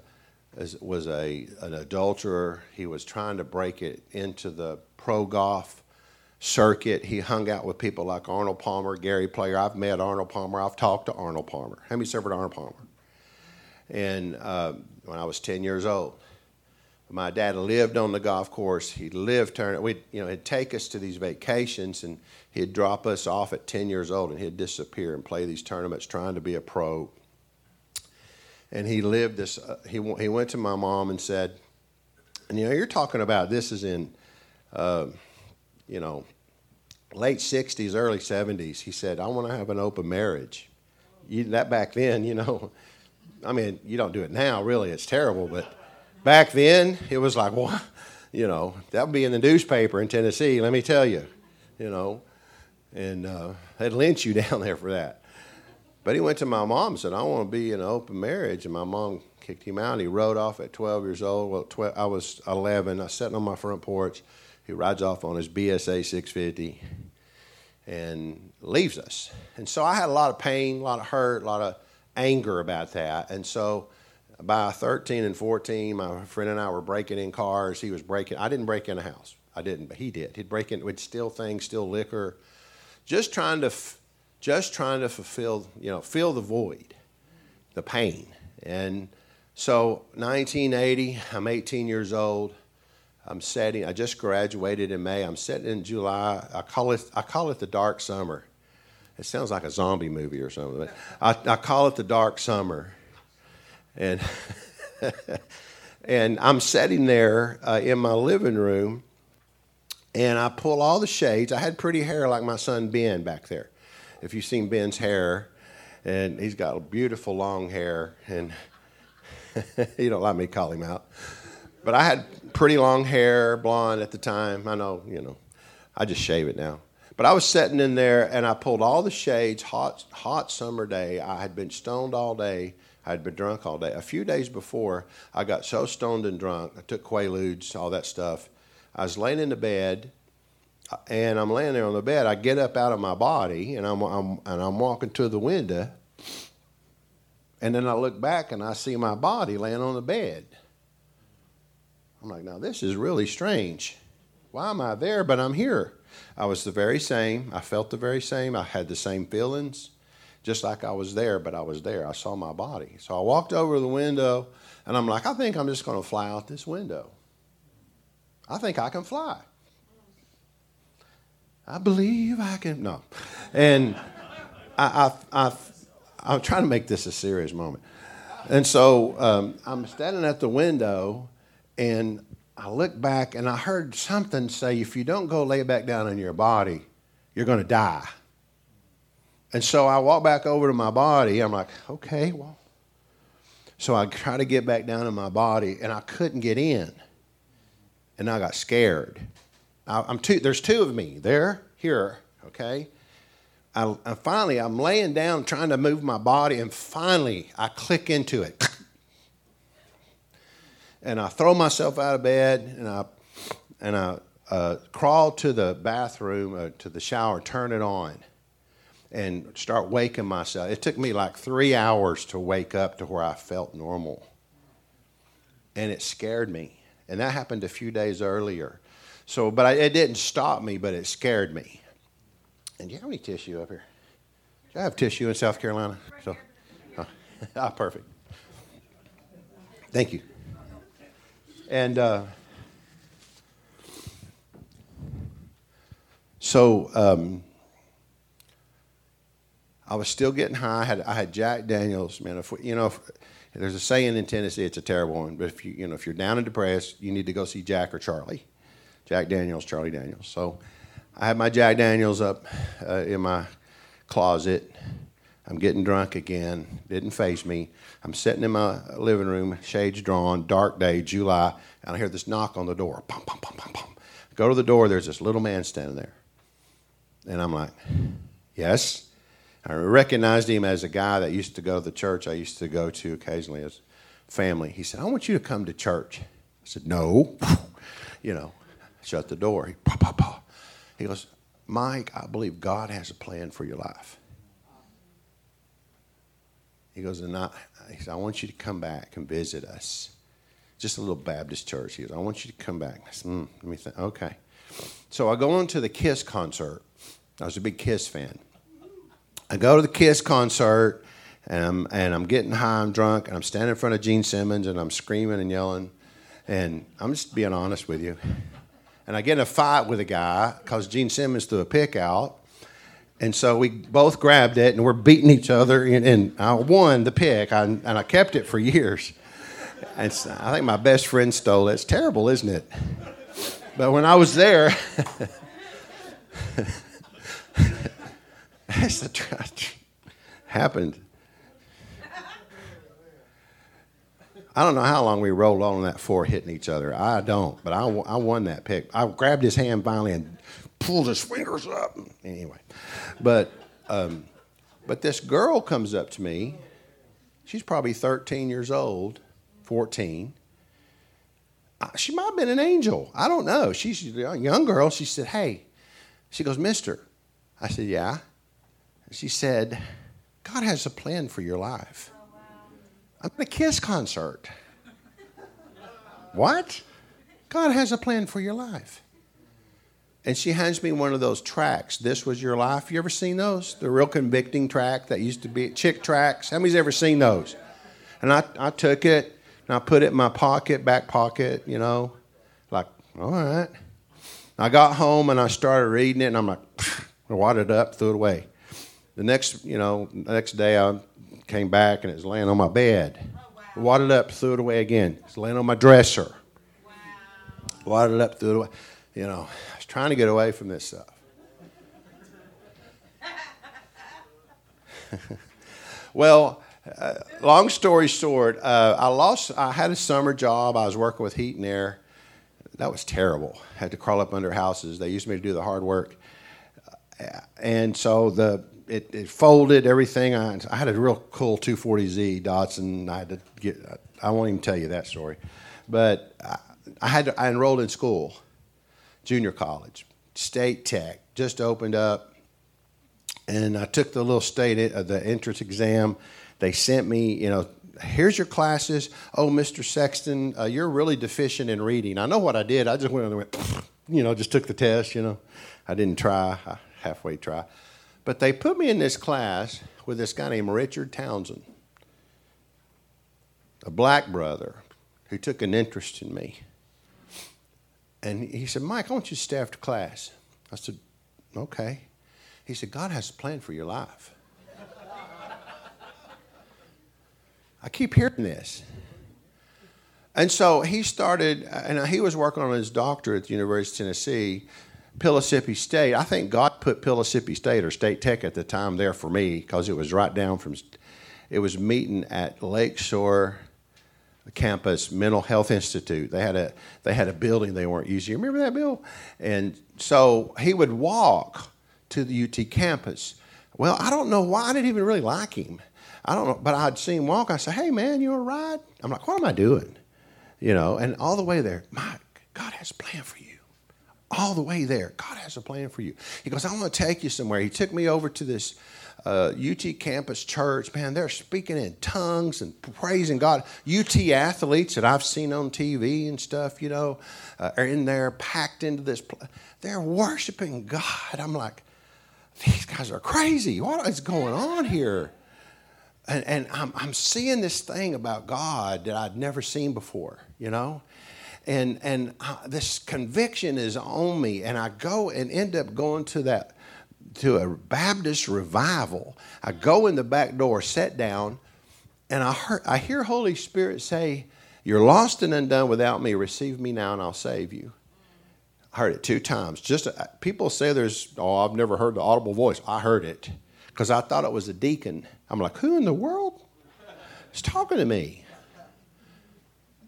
was a an adulterer. He was trying to break it into the pro golf circuit. He hung out with people like Arnold Palmer, Gary Player. I've met Arnold Palmer. I've talked to Arnold Palmer. How many served Arnold Palmer? And uh, when I was 10 years old, my dad lived on the golf course. He lived turn. We, you know, he'd take us to these vacations, and he'd drop us off at 10 years old, and he'd disappear and play these tournaments, trying to be a pro. And he lived this. Uh, he he went to my mom and said, and you know, you're talking about this is in. Uh, you know, late 60s, early 70s, he said, I want to have an open marriage. You, that back then, you know, (laughs) I mean, you don't do it now, really, it's terrible, but back then, it was like, (laughs) well, you know, that would be in the newspaper in Tennessee, let me tell you, you know, and uh, they'd lynch you (laughs) down there for that. But he went to my mom and said, I want to be in an open marriage, and my mom kicked him out. He rode off at 12 years old. Well, 12, I was 11. I was sitting on my front porch he rides off on his BSA 650 and leaves us. And so I had a lot of pain, a lot of hurt, a lot of anger about that. And so by 13 and 14, my friend and I were breaking in cars. He was breaking. I didn't break in a house. I didn't, but he did. He'd break in. We'd steal things, steal liquor, just trying to, just trying to fulfill, you know, fill the void, the pain. And so 1980, I'm 18 years old. I'm setting. I just graduated in May. I'm setting in July. I call it. I call it the dark summer. It sounds like a zombie movie or something. But I, I call it the dark summer, and (laughs) and I'm sitting there uh, in my living room, and I pull all the shades. I had pretty hair like my son Ben back there. If you've seen Ben's hair, and he's got beautiful long hair, and (laughs) you don't let me call him out. But I had pretty long hair, blonde at the time. I know, you know, I just shave it now. But I was sitting in there and I pulled all the shades, hot, hot summer day. I had been stoned all day. I had been drunk all day. A few days before, I got so stoned and drunk. I took Quaaludes, all that stuff. I was laying in the bed, and I'm laying there on the bed. I get up out of my body, and I'm, I'm and I'm walking to the window, and then I look back and I see my body laying on the bed. I'm like, now this is really strange. Why am I there? But I'm here. I was the very same. I felt the very same. I had the same feelings, just like I was there, but I was there. I saw my body. So I walked over the window and I'm like, I think I'm just going to fly out this window. I think I can fly. I believe I can. No. And I, I, I, I'm trying to make this a serious moment. And so um, I'm standing at the window and I looked back and I heard something say, if you don't go lay back down in your body, you're going to die. And so I walked back over to my body. I'm like, okay, well. So I tried to get back down in my body and I couldn't get in. And I got scared. I, am two, there's two of me there, here, okay? I, I finally, I'm laying down trying to move my body, and finally I click into it and I throw myself out of bed and I and I uh, crawl to the bathroom uh, to the shower, turn it on, and start waking myself. It took me like three hours to wake up to where I felt normal, and it scared me. And that happened a few days earlier. So, but I, it didn't stop me, but it scared me. And do you have any tissue up here? Do I have tissue in South Carolina? So, oh, (laughs) ah, perfect. Thank you. And uh, so um, I was still getting high. I had, I had Jack Daniels, man. If, you know, if, there's a saying in Tennessee, it's a terrible one, but if you, you know, if you're down and depressed, you need to go see Jack or Charlie. Jack Daniels, Charlie Daniels. So I had my Jack Daniels up uh, in my closet. I'm getting drunk again. Didn't phase me. I'm sitting in my living room, shades drawn, dark day, July, and I hear this knock on the door. Pum, pum, pum, pum, pum. Go to the door, there's this little man standing there. And I'm like, yes. I recognized him as a guy that used to go to the church I used to go to occasionally as family. He said, I want you to come to church. I said, no. (laughs) you know, shut the door. He, pah, pah, pah. he goes, Mike, I believe God has a plan for your life. He goes, and I, he said, I want you to come back and visit us. Just a little Baptist church. He goes, I want you to come back. I said, mm, let me think. Okay. So I go on to the Kiss concert. I was a big Kiss fan. I go to the Kiss concert, and I'm, and I'm getting high, I'm drunk, and I'm standing in front of Gene Simmons, and I'm screaming and yelling. And I'm just being honest with you. And I get in a fight with a guy because Gene Simmons threw a pick out. And so we both grabbed it and we're beating each other. And, and I won the pick, I, and I kept it for years. I think my best friend stole it. It's terrible, isn't it? But when I was there, (laughs) that's the tr- happened. I don't know how long we rolled on that floor hitting each other. I don't, but I, I won that pick. I grabbed his hand finally and pulled his fingers up. Anyway, but um, but this girl comes up to me. She's probably 13 years old, 14. She might have been an angel. I don't know. She's a young girl. She said, "Hey," she goes, "Mister." I said, "Yeah." She said, "God has a plan for your life." I'm at a Kiss concert. what? God has a plan for your life. And she hands me one of those tracks. This was your life. You ever seen those? The real convicting track that used to be Chick tracks. How many's ever seen those? And I, I took it and I put it in my pocket, back pocket, you know, like, all right. I got home and I started reading it and I'm like, I wadded it up, threw it away. The next, you know, the next day I came back and it was laying on my bed. Oh, wow. Wadded up, threw it away again. It's laying on my dresser. Wow. Wadded up, threw it away. You know, trying to get away from this stuff. (laughs) well, uh, long story short, uh, I lost. I had a summer job. I was working with heat and air. That was terrible. I had to crawl up under houses. They used me to do the hard work, uh, and so the it, it folded everything. I, I, had a real cool 240Z Datsun. I had to get. I won't even tell you that story, but I, I had to, I enrolled in school, junior college, state tech just opened up, and I took the little state uh, the entrance exam they sent me, you know, here's your classes. Oh, Mr. Sexton, uh, you're really deficient in reading. I know what I did. I just went and went, (sniffs) you know, just took the test, you know. I didn't try, I halfway try. But they put me in this class with this guy named Richard Townsend, a black brother who took an interest in me. And he said, Mike, I want you to stay after class. I said, okay. He said, God has a plan for your life. (laughs) I keep hearing this. And so he started, and he was working on his doctorate at the University of Tennessee, Pellissippi State. I think God put Pellissippi State or State Tech at the time there for me because it was right down from, it was meeting at Lakeshore campus mental health institute they had a they had a building they weren't using remember that bill and so he would walk to the ut campus well i don't know why i didn't even really like him I don't know, but I'd see him walk. I said, "Hey, man, you all right?" I'm like, "What am I doing?" You know, and all the way there, Mike, God has a plan for you. All the way there, God has a plan for you. He goes, "I want to take you somewhere." He took me over to this uh, UT campus church. Man, they're speaking in tongues and praising God. UT athletes that I've seen on TV and stuff, you know, uh, are in there packed into this. Pl- they're worshiping God. I'm like, these guys are crazy. What is going on here? and, and I'm, I'm seeing this thing about God that I'd never seen before, you know? And, and uh, this conviction is on me, and I go and end up going to that to a Baptist revival. I go in the back door, sit down, and I heard I hear Holy Spirit say, "You're lost and undone without me. Receive me now, and I'll save you." I heard it two times. Just uh, people say there's, oh, I've never heard the audible voice. I heard it because I thought it was a deacon. I'm like, who in the world is talking to me?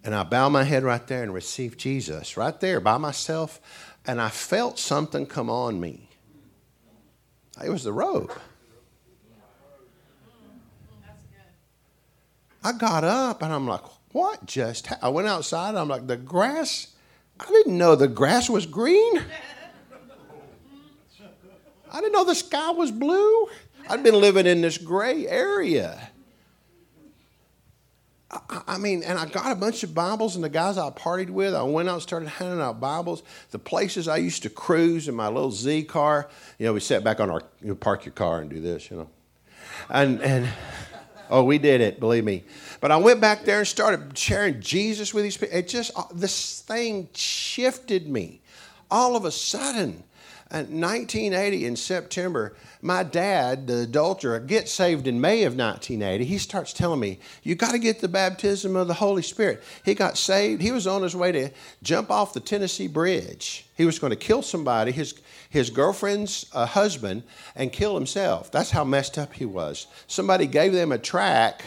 And I bow my head right there and receive Jesus right there by myself. And I felt something come on me. It was the robe. I got up and I'm like, what just ha-? I went outside. And I'm like, the grass, I didn't know the grass was green. I didn't know the sky was blue. I'd been living in this gray area. I, mean, and I got a bunch of Bibles, and the guys I partied with, I went out and started handing out Bibles. The places I used to cruise in my little Z car, you know, we sat back on our, you know, park your car and do this, you know. And, and, oh, we did it, believe me. But I went back there and started sharing Jesus with these people. It just, uh, this thing shifted me. All of a sudden, 1980 in September, my dad, the adulterer, gets saved in May of 1980. He starts telling me, You got to get the baptism of the Holy Spirit. He got saved. He was on his way to jump off the Tennessee Bridge. He was going to kill somebody, his, his girlfriend's uh, husband, and kill himself. That's how messed up he was. Somebody gave them a track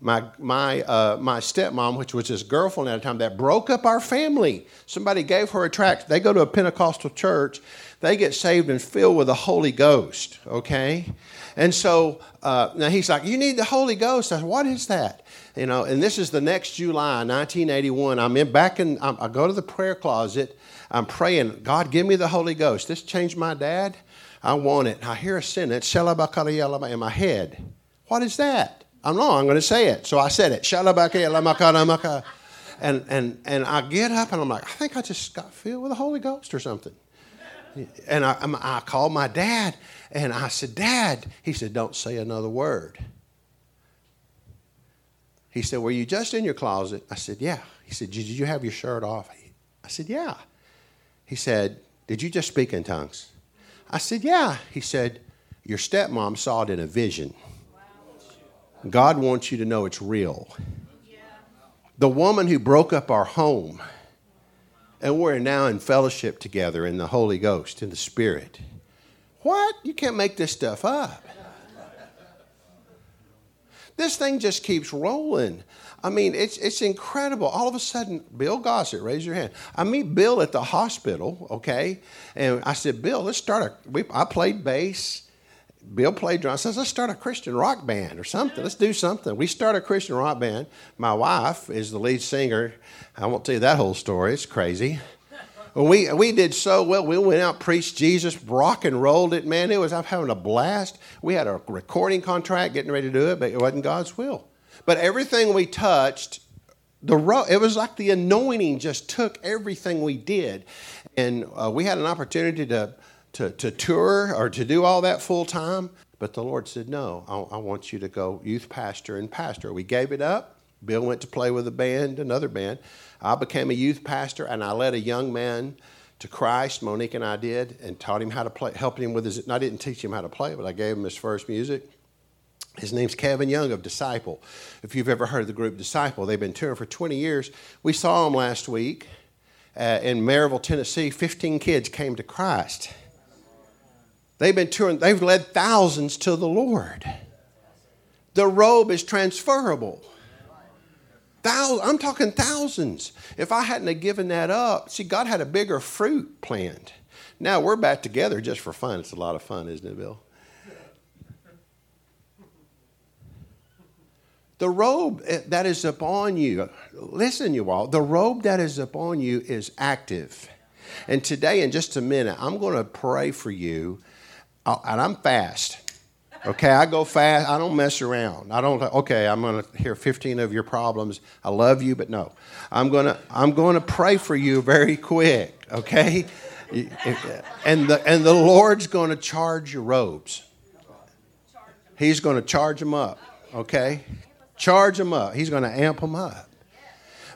my my uh, my stepmom, which was his girlfriend at the time, that broke up our family. Somebody gave her a tract. They go to a Pentecostal church, they get saved and filled with the Holy Ghost, okay? And so uh, now he's like, You need the Holy Ghost. I said, What is that? You know, and this is the next July, 1981. I'm in back in, I'm, I go to the prayer closet. I'm praying, God, give me the Holy Ghost. This changed my dad. I want it. I hear a sentence, in my head. What is that? I'm no, I'm going to say it. So I said it. And, and, and I get up and I'm like, I think I just got filled with the Holy Ghost or something And I, I called my dad and I said, Dad, he said, don't say another word. He said, Were you just in your closet? I said, Yeah. He said, Did you have your shirt off? I said, Yeah. He said, Did you just speak in tongues? I said, Yeah. He said, Your stepmom saw it in a vision. God wants you to know it's real. The woman who broke up our home, and we're now in fellowship together in the Holy Ghost, in the Spirit. What? You can't make this stuff up. This thing just keeps rolling. I mean, it's, it's incredible. All of a sudden, Bill Gossett, raise your hand. I meet Bill at the hospital, okay? And I said, Bill, let's start a. We, I played bass. Bill played drums. Says, let's start a Christian rock band or something. Let's do something. We start a Christian rock band. My wife is the lead singer. I won't tell you that whole story. It's crazy. We, we did so well. We went out, preached Jesus, rock and rolled it. Man, it was, I'm having a blast. We had a recording contract, getting ready to do it, but it wasn't God's will. But everything we touched, the ro- it was like the anointing just took everything we did. And uh, we had an opportunity to, to, to tour or to do all that full time. But the Lord said, No, I, I want you to go youth pastor and pastor. We gave it up. Bill went to play with a band, another band. I became a youth pastor and I led a young man to Christ. Monique and I did, and taught him how to play, helping him with his. I didn't teach him how to play, but I gave him his first music. His name's Kevin Young of Disciple. If you've ever heard of the group Disciple, they've been touring for 20 years. We saw them last week uh, in Maryville, Tennessee. 15 kids came to Christ. They've been touring, they've led thousands to the Lord. The robe is transferable. Thousands, I'm talking thousands. If I hadn't have given that up, see, God had a bigger fruit planned. Now we're back together just for fun. It's a lot of fun, isn't it, Bill? The robe eh, that is upon you, listen, you all, the robe that is upon you is active. And today, in just a minute, I'm going to pray for you, uh, and I'm fast. Okay, I go fast. I don't mess around. I don't. Okay, I'm going to hear 15 of your problems. I love you, but no, I'm going to. I'm going to pray for you very quick. Okay, and the and the Lord's going to charge your robes. He's going to charge them up. Okay, charge them up. He's going to amp them up.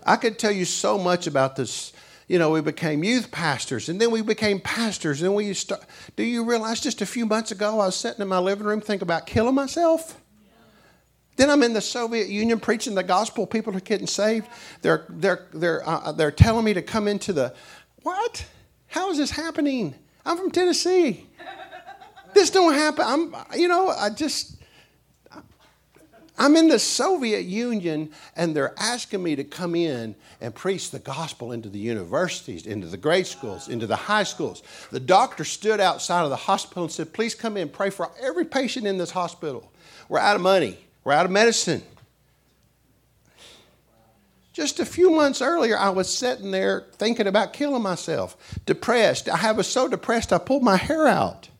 I could tell you so much about this you know, we became youth pastors and then we became pastors. And we start, do you realize just a few months ago I was sitting in my living room thinking about killing myself? Then I'm in the Soviet Union preaching the gospel. People are getting saved. They're, they're, they're, uh, they're telling me to come into the, what? How is this happening? I'm from Tennessee. This don't happen. I'm, you know, I just, I'm in the Soviet Union and they're asking me to come in and preach the gospel into the universities, into the grade schools, into the high schools. The doctor stood outside of the hospital and said, Please come in pray for every patient in this hospital. We're out of money, we're out of medicine. Just a few months earlier, I was sitting there thinking about killing myself, depressed. I was so depressed, I pulled my hair out.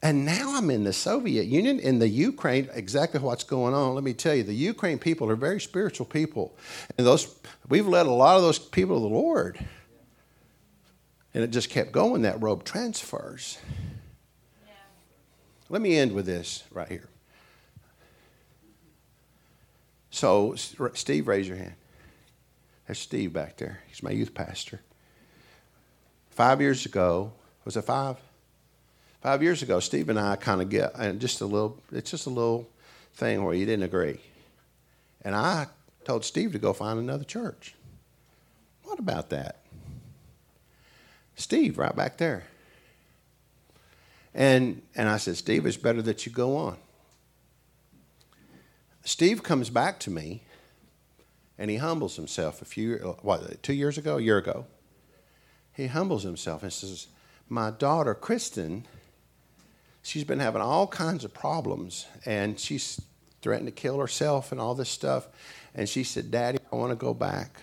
And now I'm in the Soviet Union, in the Ukraine, exactly what's going on. Let me tell you, the Ukraine people are very spiritual people. And those we've led a lot of those people to the Lord. And it just kept going, that robe transfers. Yeah. Let me end with this right here. So, Steve, raise your hand. There's Steve back there. He's my youth pastor. Five years ago, was it five? Five years ago, Steve and I kind of get and just a little. It's just a little thing where you didn't agree, and I told Steve to go find another church. What about that? Steve, right back there. And and I said, Steve, it's better that you go on. Steve comes back to me, and he humbles himself. A few what two years ago, a year ago, he humbles himself and says, "My daughter Kristen." She's been having all kinds of problems and she's threatened to kill herself and all this stuff. And she said, Daddy, I want to go back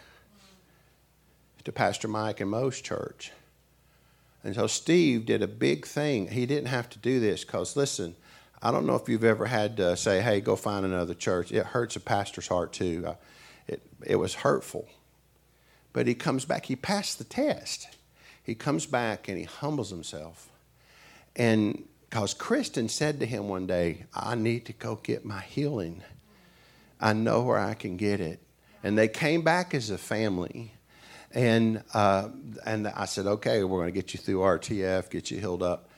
to Pastor Mike and Mo's church. And so Steve did a big thing. He didn't have to do this because, listen, I don't know if you've ever had to say, hey, go find another church. It hurts a pastor's heart too. Uh, it, it was hurtful. But he comes back, he passed the test. he comes back and he humbles himself. And because Kristen said to him one day, I need to go get my healing. I know where I can get it. And they came back as a family. And, uh, and I said, okay, we're going to get you through RTF, get you healed up.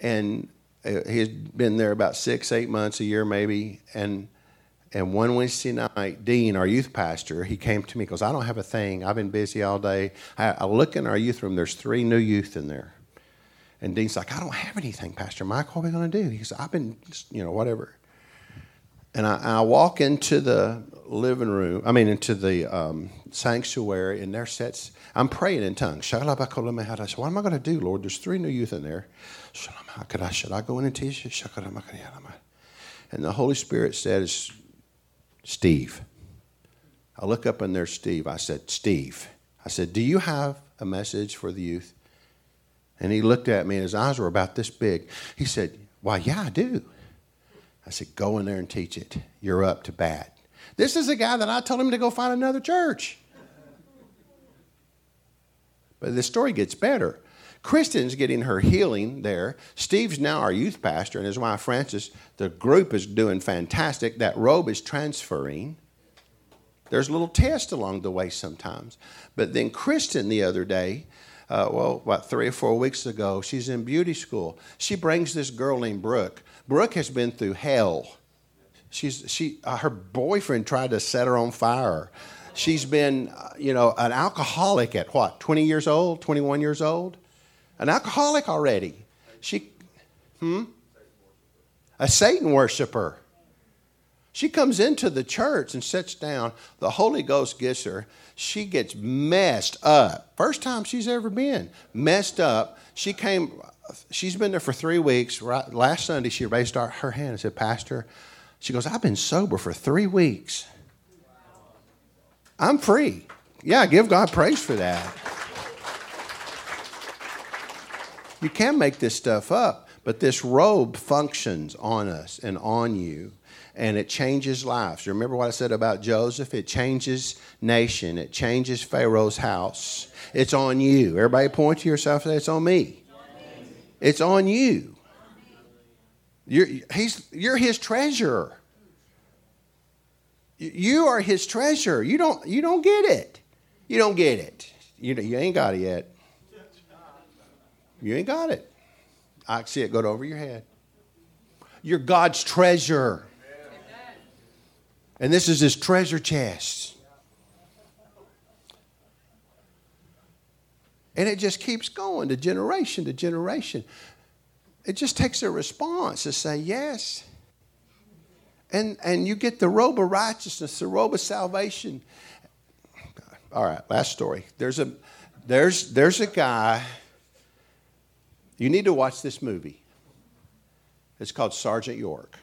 And uh, he had been there about six, eight months, a year maybe. And, and one Wednesday night, Dean, our youth pastor, he came to me because I don't have a thing. I've been busy all day. I, I look in our youth room, there's three new youth in there. And Dean's like, I don't have anything, Pastor Mike. What are we going to do? He said, I've been, you know, whatever. And I, I, walk into the living room, I mean, into the um, sanctuary, and there sits, I'm praying in tongues. I said, What am I going to do, Lord? There's three new youth in there. Should I go in and teach you? And the Holy Spirit says, Steve. I look up and there's Steve. I said, Steve. I said, Do you have a message for the youth? And he looked at me and his eyes were about this big. He said, Why, yeah, I do. I said, Go in there and teach it. You're up to bat. This is a guy that I told him to go find another church. But the story gets better. Kristen's getting her healing there. Steve's now our youth pastor, and his wife Frances. The group is doing fantastic. That robe is transferring. There's little test along the way sometimes. But then Kristen the other day, uh, well, about three or four weeks ago, she's in beauty school. She brings this girl named Brooke. Brooke has been through hell. She's, she, uh, her boyfriend tried to set her on fire. She's been, uh, you know, an alcoholic at what, 20 years old, 21 years old? An alcoholic already. She, hmm? A Satan worshiper. She comes into the church and sits down. The Holy Ghost gets her. She gets messed up. First time she's ever been messed up. She came. She's been there for three weeks. Right, last Sunday, she raised her hand and said, "Pastor," she goes, "I've been sober for three weeks. I'm free." Yeah, give God praise for that. You can make this stuff up, but this robe functions on us and on you and it changes lives. Remember what I said about Joseph? It changes nation. It changes Pharaoh's house. It's on you. Everybody point to yourself and say, it's on me. It's on you. You're, he's, you're his treasure. You are his treasure. You don't, you don't get it. You don't get it. You, you ain't got it yet. You ain't got it. I see it go over your head. You're God's treasure. And this is his treasure chest. And it just keeps going to generation to generation. It just takes a response to say yes. And, and you get the robe of righteousness, the robe of salvation. All right, last story. There's a, there's, there's a guy, you need to watch this movie. It's called Sergeant York.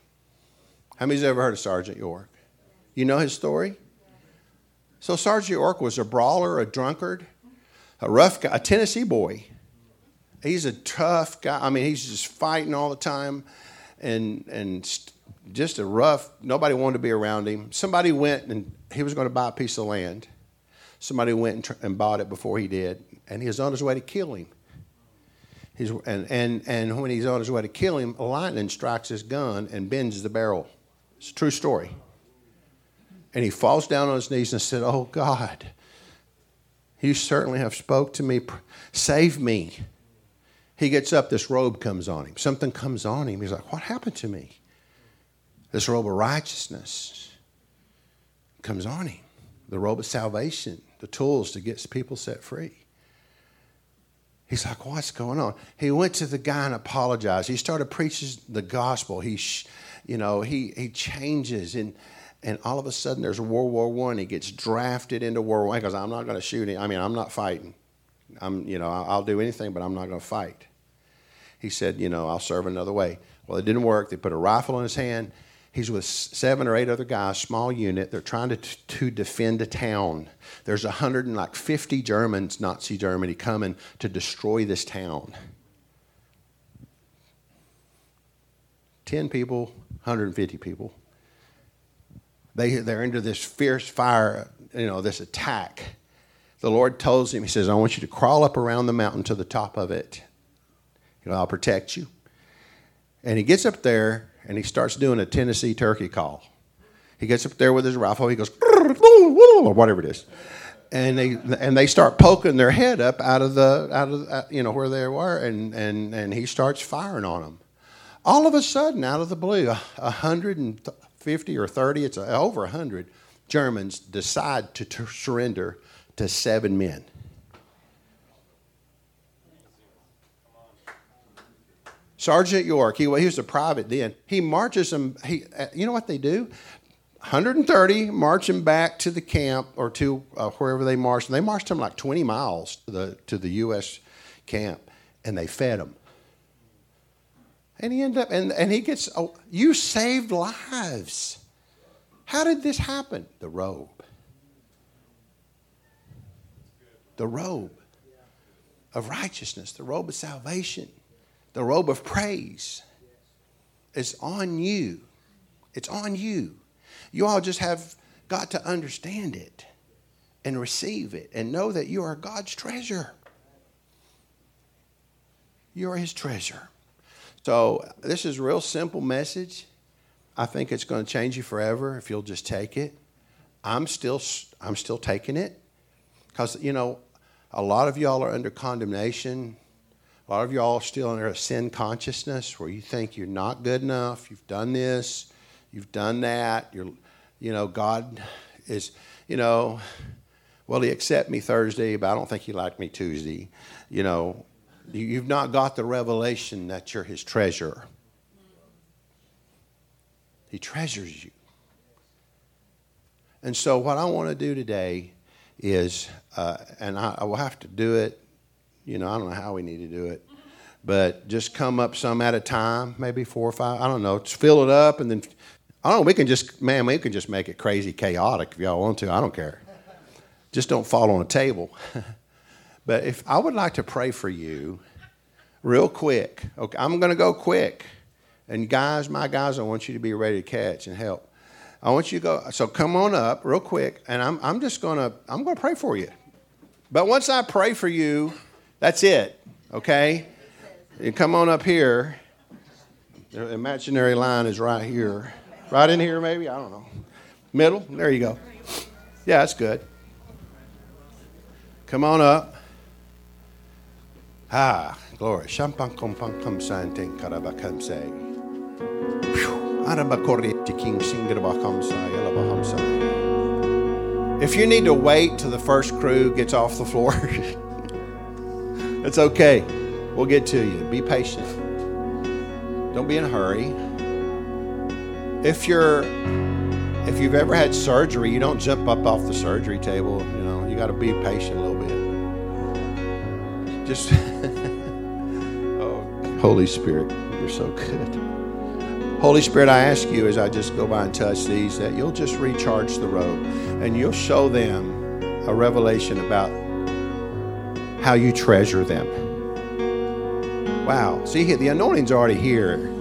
How many's ever heard of Sergeant York? You know his story? So Sergeant York was a brawler, a drunkard, a rough guy, a Tennessee boy. He's a tough guy. I mean, he's just fighting all the time and, and just a rough, nobody wanted to be around him. Somebody went and he was going to buy a piece of land. Somebody went and, tr- and bought it before he did, and he was on his way to kill him. He's, and, and, and when he's on his way to kill him, lightning strikes his gun and bends the barrel. It's a true story. And he falls down on his knees and said, Oh God, you certainly have spoke to me. Save me. He gets up, this robe comes on him. Something comes on him. He's like, What happened to me? This robe of righteousness comes on him. The robe of salvation, the tools to get people set free. He's like, What's going on? He went to the guy and apologized. He started preaching the gospel. He, you know, he, he changes and and all of a sudden there's World War One. He gets drafted into World War because I'm not going to shoot him. I mean, I'm not fighting. I'm, you know, I'll do anything, but I'm not going to fight. He said, you know, I'll serve another way. Well, it didn't work. They put a rifle in his hand. He's with seven or eight other guys, small unit. They're trying to, to defend a town. There's 150 Germans, Nazi Germany, coming to destroy this town. 10 people, 150 people they, they're into this fierce fire, you know, this attack. the Lord tells him, He says, I want you to crawl up around the mountain to the top of it. You know, I'll protect you. And he gets up there and he starts doing a Tennessee turkey call. He gets up there with his rifle. He goes, or whatever it is. And they and they start poking their head up out of the out of uh, you know where they were, and and and he starts firing on them. All of a sudden, out of the blue, a hundred and fifty or thirty, it's over a hundred Germans decide to t- surrender to seven men. Sergeant York, he, he was a private then. He marches them. He, uh, you know what they do? 130 marching back to the camp or to uh, wherever they marched. And they marched them like 20 miles to the to the U.S. camp, and they fed them. And he ended up, and, and he gets, oh, you saved lives. How did this happen? The robe. The robe of righteousness, the robe of salvation the robe of praise is on you. It's on you. You all just have got to understand it and receive it and know that you are God's treasure. You are His treasure. So, this is a real simple message. I think it's going to change you forever if you'll just take it. I'm still, I'm still taking it because, you know, a lot of y'all are under condemnation a lot of y'all are still under a sin consciousness where you think you're not good enough. You've done this, you've done that. You're, you know, God is, you know, well, He accept me Thursday, but I don't think He liked me Tuesday. You know, you've not got the revelation that you're His treasure. He treasures you. And so, what I want to do today is, uh, and I, I will have to do it you know, I don't know how we need to do it, but just come up some at a time, maybe four or five. I don't know. Just fill it up, and then I don't know. We can just, man, we can just make it crazy chaotic if y'all want to. I don't care. Just don't fall on a table. (laughs) but if I would like to pray for you, real quick. Okay, I'm going to go quick. And guys, my guys, I want you to be ready to catch and help. I want you to go. So come on up real quick, and I'm, I'm just going to I'm going to pray for you. But once I pray for you, that's it, okay? You come on up here. The imaginary line is right here. Right in here, maybe? I don't know. Middle? There you go. Yeah, that's good. Come on up. Ah, glory. If you need to wait till the first crew gets off the floor, (laughs) It's okay. We'll get to you. Be patient. Don't be in a hurry. If you're if you've ever had surgery, you don't jump up off the surgery table, you know. You got to be patient. Just (laughs) Oh, Holy Spirit, you're so good. Holy Spirit, I ask you as I just go by and touch these that you'll just recharge the robe and you'll show them a revelation about how you treasure them. Wow. See, here, the anointing's already here.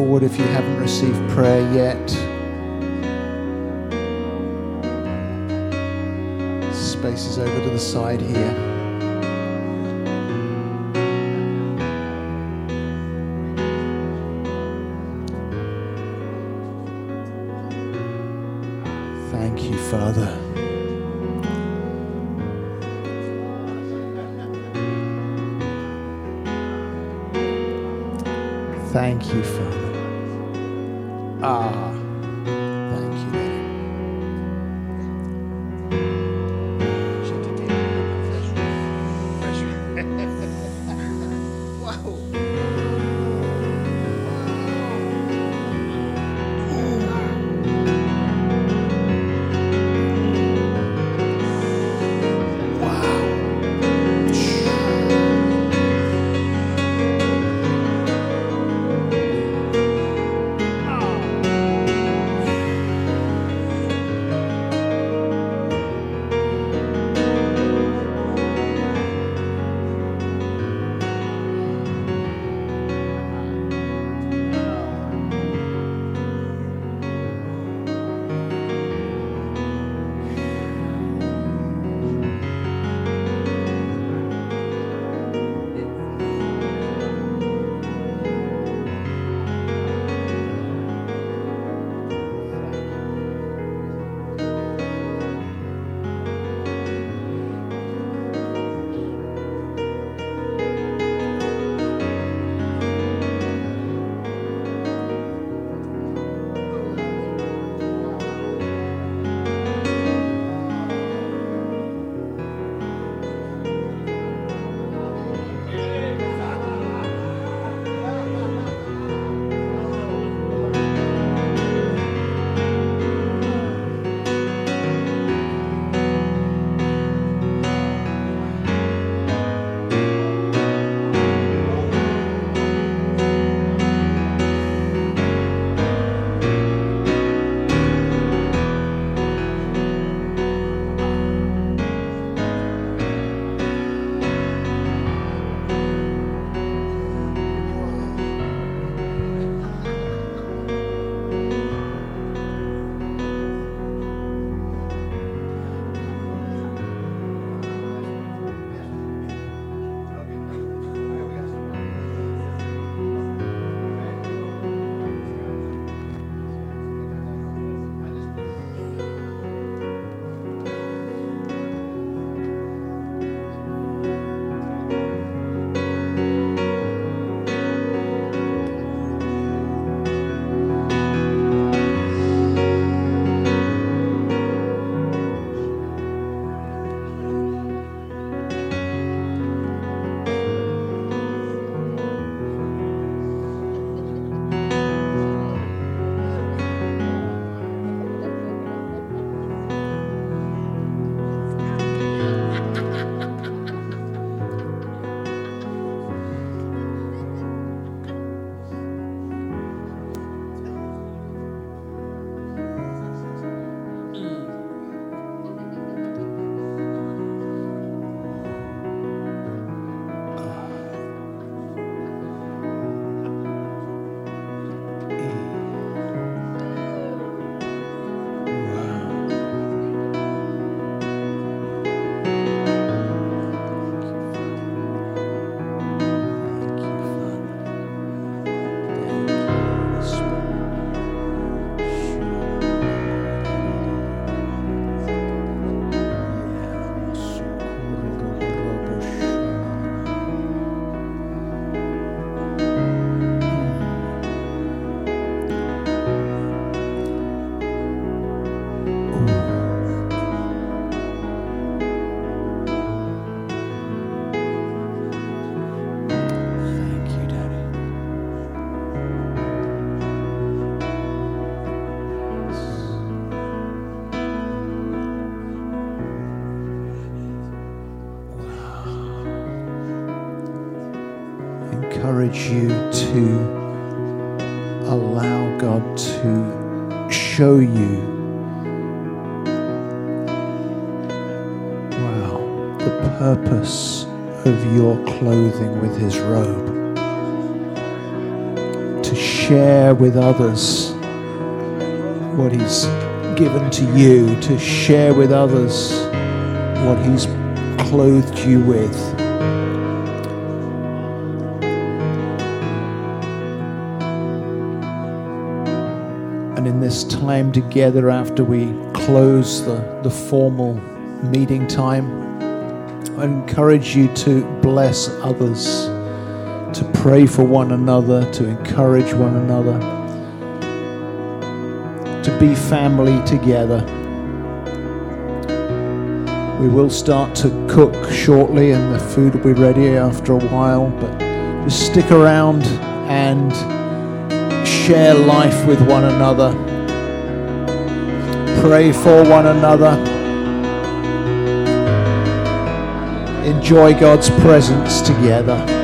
Forward if you haven't received prayer yet. Space is over to the side here. Thank you, Father. Thank you, Father. Ah, you to allow God to show you, wow, the purpose of your clothing with His robe. To share with others what He's given to you, to share with others what He's clothed you with. Time together, after we close the, the formal meeting time, I encourage you to bless others, to pray for one another, to encourage one another, to be family together. We will start to cook shortly, and the food will be ready after a while, but just stick around and share life with one another. Pray for one another. Enjoy God's presence together.